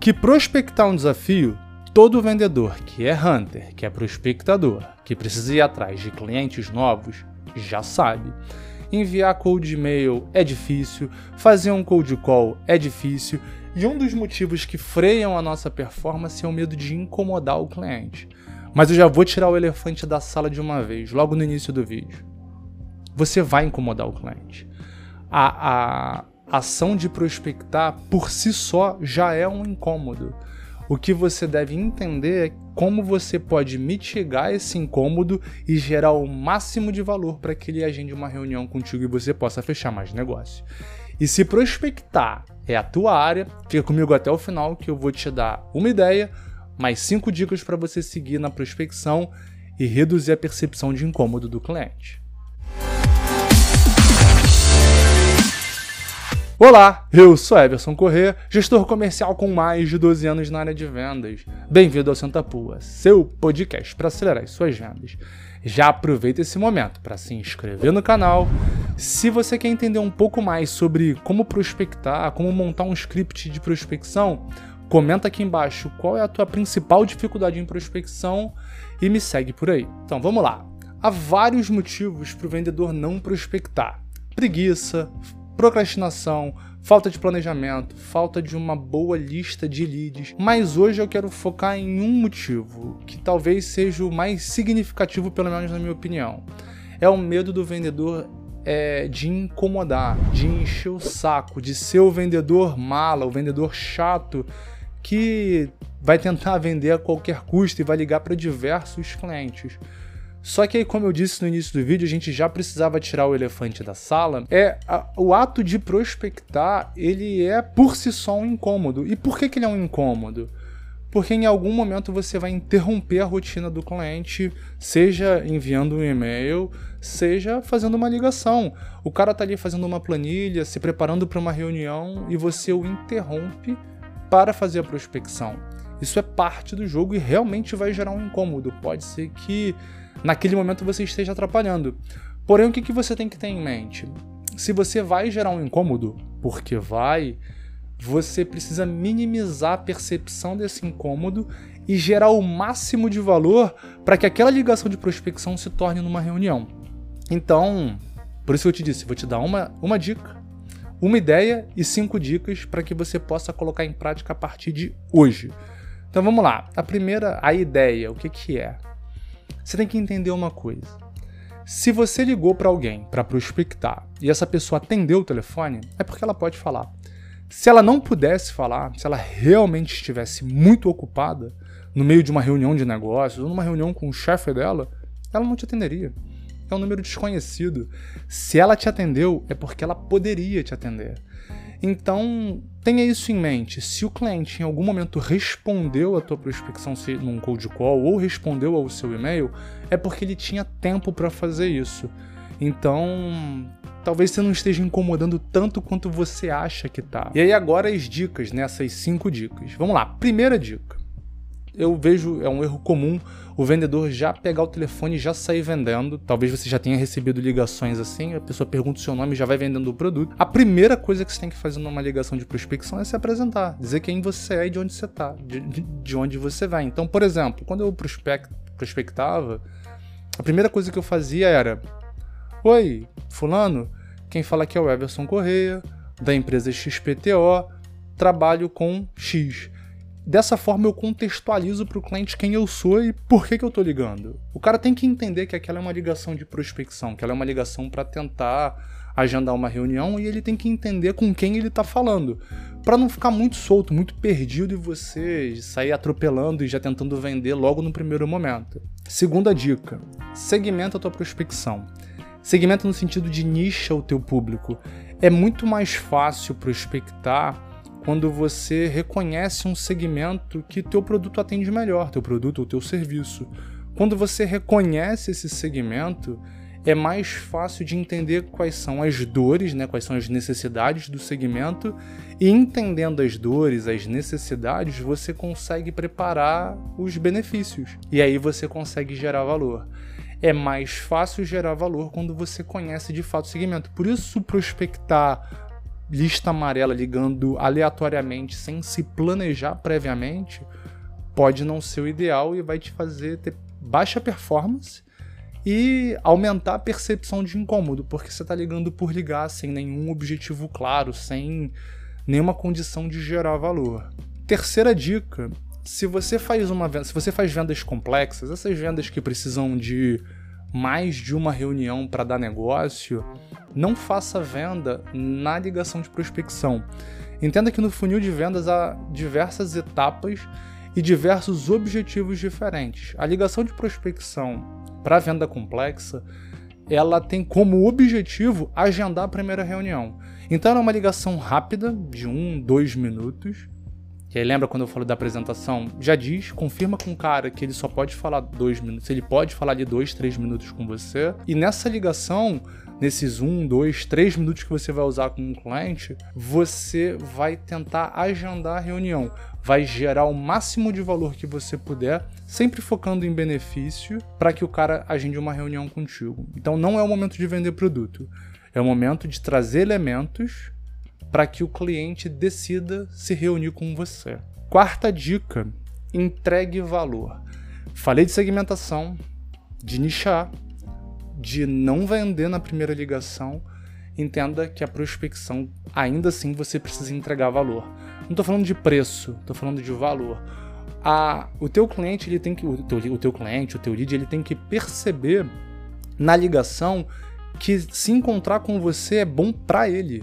Que prospectar um desafio, todo vendedor que é hunter, que é prospectador, que precisa ir atrás de clientes novos, já sabe. Enviar cold e-mail é difícil, fazer um cold call é difícil, e um dos motivos que freiam a nossa performance é o medo de incomodar o cliente. Mas eu já vou tirar o elefante da sala de uma vez, logo no início do vídeo. Você vai incomodar o cliente. A, a, ação de prospectar por si só já é um incômodo. O que você deve entender é como você pode mitigar esse incômodo e gerar o máximo de valor para que ele agende uma reunião contigo e você possa fechar mais negócio. E se prospectar é a tua área, fica comigo até o final que eu vou te dar uma ideia, mais cinco dicas para você seguir na prospecção e reduzir a percepção de incômodo do cliente. Olá, eu sou Everson Corrêa, gestor comercial com mais de 12 anos na área de vendas. Bem-vindo ao Santa Pua, seu podcast para acelerar as suas vendas. Já aproveita esse momento para se inscrever no canal. Se você quer entender um pouco mais sobre como prospectar, como montar um script de prospecção, comenta aqui embaixo qual é a tua principal dificuldade em prospecção e me segue por aí. Então vamos lá. Há vários motivos para o vendedor não prospectar: preguiça, procrastinação, falta de planejamento, falta de uma boa lista de leads. Mas hoje eu quero focar em um motivo, que talvez seja o mais significativo, pelo menos na minha opinião. É o medo do vendedor é, de incomodar, de encher o saco, de ser o vendedor mala, o vendedor chato que vai tentar vender a qualquer custo e vai ligar para diversos clientes. Só que aí, como eu disse no início do vídeo, a gente já precisava tirar o elefante da sala. É a, o ato de prospectar, ele é por si só um incômodo. E por que, que ele é um incômodo? Porque em algum momento você vai interromper a rotina do cliente, seja enviando um e-mail, seja fazendo uma ligação. O cara tá ali fazendo uma planilha, se preparando para uma reunião e você o interrompe para fazer a prospecção. Isso é parte do jogo e realmente vai gerar um incômodo. Pode ser que naquele momento você esteja atrapalhando. Porém, o que, que você tem que ter em mente? Se você vai gerar um incômodo, porque vai, você precisa minimizar a percepção desse incômodo e gerar o máximo de valor para que aquela ligação de prospecção se torne numa reunião. Então, por isso eu te disse, vou te dar uma, uma dica, uma ideia e cinco dicas para que você possa colocar em prática a partir de hoje. Então vamos lá. A primeira, a ideia, o que, que é? Você tem que entender uma coisa. Se você ligou para alguém para prospectar e essa pessoa atendeu o telefone, é porque ela pode falar. Se ela não pudesse falar, se ela realmente estivesse muito ocupada no meio de uma reunião de negócios ou numa reunião com o chefe dela, ela não te atenderia. É um número desconhecido. Se ela te atendeu, é porque ela poderia te atender. Então, tenha isso em mente. Se o cliente em algum momento respondeu a tua prospecção num cold call ou respondeu ao seu e-mail, é porque ele tinha tempo para fazer isso. Então, talvez você não esteja incomodando tanto quanto você acha que tá. E aí agora as dicas, nessas né? cinco dicas. Vamos lá. Primeira dica eu vejo, é um erro comum o vendedor já pegar o telefone e já sair vendendo. Talvez você já tenha recebido ligações assim, a pessoa pergunta o seu nome e já vai vendendo o produto. A primeira coisa que você tem que fazer numa ligação de prospecção é se apresentar, dizer quem você é e de onde você está, de, de, onde você vai. Então, por exemplo, quando eu prospect, prospectava, a primeira coisa que eu fazia era: Oi, Fulano, quem fala aqui é o Everson Correia, da empresa XPTO, trabalho com X. Dessa forma eu contextualizo para o cliente quem eu sou e por que, que eu estou ligando. O cara tem que entender que aquela é uma ligação de prospecção, que ela é uma ligação para tentar agendar uma reunião e ele tem que entender com quem ele está falando, para não ficar muito solto, muito perdido e você sair atropelando e já tentando vender logo no primeiro momento. Segunda dica: segmenta a tua prospecção. Segmenta no sentido de nicha o teu público. É muito mais fácil prospectar quando você reconhece um segmento que teu produto atende melhor, teu produto ou teu serviço. Quando você reconhece esse segmento, é mais fácil de entender quais são as dores, né, quais são as necessidades do segmento, e entendendo as dores, as necessidades, você consegue preparar os benefícios. E aí você consegue gerar valor. É mais fácil gerar valor quando você conhece de fato o segmento. Por isso, prospectar lista amarela ligando aleatoriamente sem se planejar previamente pode não ser o ideal e vai te fazer ter baixa performance e aumentar a percepção de incômodo, porque você está ligando por ligar sem nenhum objetivo claro, sem nenhuma condição de gerar valor. Terceira dica: se você faz uma venda, se você faz vendas complexas, essas vendas que precisam de mais de uma reunião para dar negócio, não faça venda na ligação de prospecção. Entenda que no funil de vendas há diversas etapas e diversos objetivos diferentes. A ligação de prospecção para venda complexa, ela tem como objetivo agendar a primeira reunião. Então é uma ligação rápida, de um, dois minutos. E aí lembra quando eu falo da apresentação? Já diz, confirma com o cara que ele só pode falar dois minutos, ele pode falar de dois, três minutos com você. E nessa ligação, nesses um, dois, três minutos que você vai usar com um cliente, você vai tentar agendar a reunião, vai gerar o máximo de valor que você puder, sempre focando em benefício para que o cara agende uma reunião contigo. Então não é o momento de vender produto, é o momento de trazer elementos para que o cliente decida se reunir com você. Quarta dica: entregue valor. Falei de segmentação, de nichar, de não vender na primeira ligação, entenda que a prospecção, ainda assim, você precisa entregar valor. Não estou falando de preço, estou falando de valor. A, o teu cliente, ele tem que, o teu, o teu cliente, o teu lead, ele tem que perceber na ligação que se encontrar com você é bom para ele,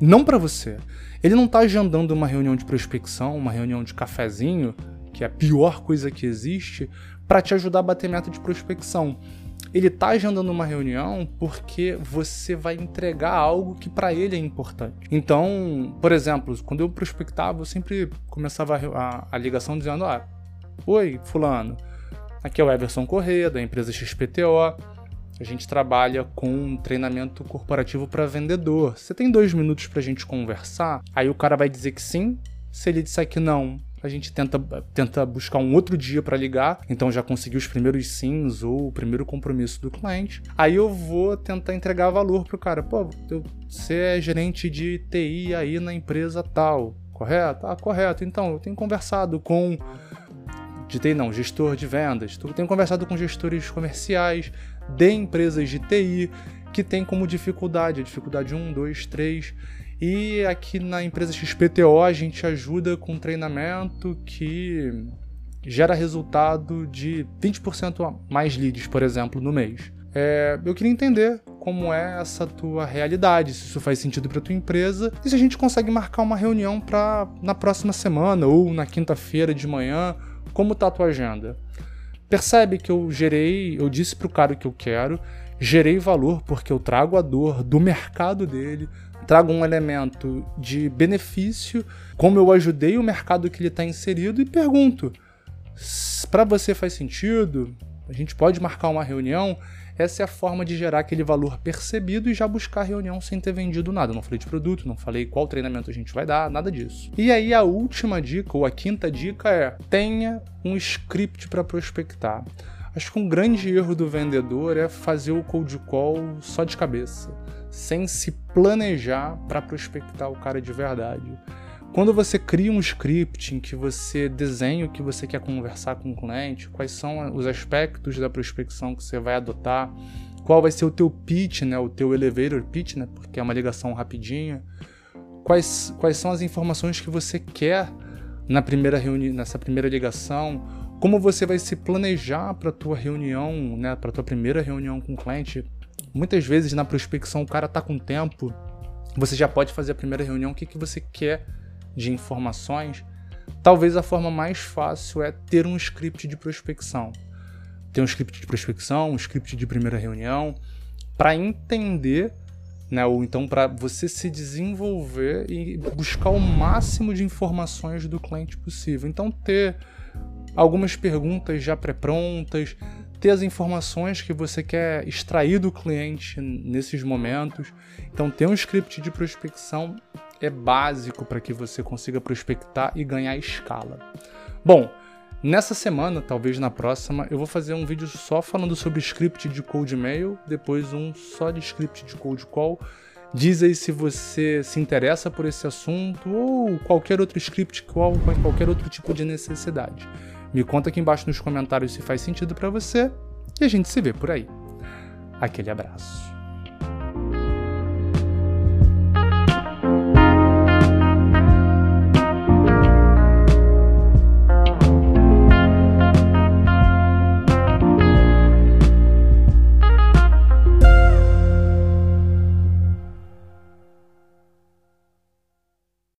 não para você. Ele não está agendando uma reunião de prospecção, uma reunião de cafezinho, que é a pior coisa que existe, para te ajudar a bater meta de prospecção ele tá agendando uma reunião porque você vai entregar algo que para ele é importante. Então, por exemplo, quando eu prospectava, eu sempre começava a, a, a ligação dizendo: Ah, oi, Fulano, aqui é o Everson Corrêa, da empresa XPTO. A gente trabalha com treinamento corporativo para vendedor. Você tem dois minutos para a gente conversar? Aí o cara vai dizer que sim. Se ele disser que não, a gente tenta, tenta buscar um outro dia para ligar, então já consegui os primeiros sims ou o primeiro compromisso do cliente. Aí eu vou tentar entregar valor pro cara. Pô, você é gerente de TI aí na empresa tal, correto? Ah, correto. Então, eu tenho conversado com de TI não, gestor de vendas. Eu tenho conversado com gestores comerciais de empresas de TI que tem como dificuldade, dificuldade 1, 2, 3 e aqui na empresa XPTO a gente ajuda com treinamento que gera resultado de 20% mais leads, por exemplo, no mês. É, eu queria entender como é essa tua realidade, se isso faz sentido para tua empresa e se a gente consegue marcar uma reunião para na próxima semana ou na quinta-feira de manhã, como tá a tua agenda? Percebe que eu gerei, eu disse pro cara o que eu quero, gerei valor porque eu trago a dor do mercado dele, trago um elemento de benefício, como eu ajudei o mercado que ele está inserido e pergunto: para você faz sentido? A gente pode marcar uma reunião? Essa é a forma de gerar aquele valor percebido e já buscar reunião sem ter vendido nada. não falei de produto, não falei qual treinamento a gente vai dar, nada disso. E aí a última dica, ou a quinta dica é: tenha um script para prospectar. Acho que um grande erro do vendedor é fazer o cold call só de cabeça sem se planejar para prospectar o cara de verdade. Quando você cria um script em que você desenha o que você quer conversar com o cliente, quais são os aspectos da prospecção que você vai adotar, qual vai ser o teu pitch, né, o teu elevator pitch, né, porque é uma ligação rapidinha, quais, quais são as informações que você quer na primeira reunião, nessa primeira ligação, como você vai se planejar para a tua reunião, né, para tua primeira reunião com o cliente, Muitas vezes na prospecção o cara tá com tempo, você já pode fazer a primeira reunião, o que, que você quer de informações. Talvez a forma mais fácil é ter um script de prospecção. Ter um script de prospecção, um script de primeira reunião, para entender, né, ou então para você se desenvolver e buscar o máximo de informações do cliente possível. Então ter algumas perguntas já pré-prontas, ter as informações que você quer extrair do cliente nesses momentos. Então, ter um script de prospecção é básico para que você consiga prospectar e ganhar escala. Bom, nessa semana, talvez na próxima, eu vou fazer um vídeo só falando sobre script de cold mail, depois um só de script de cold call Diz aí se você se interessa por esse assunto ou qualquer outro script, ou qualquer outro tipo de necessidade. Me conta aqui embaixo nos comentários se faz sentido para você e a gente se vê por aí. Aquele abraço.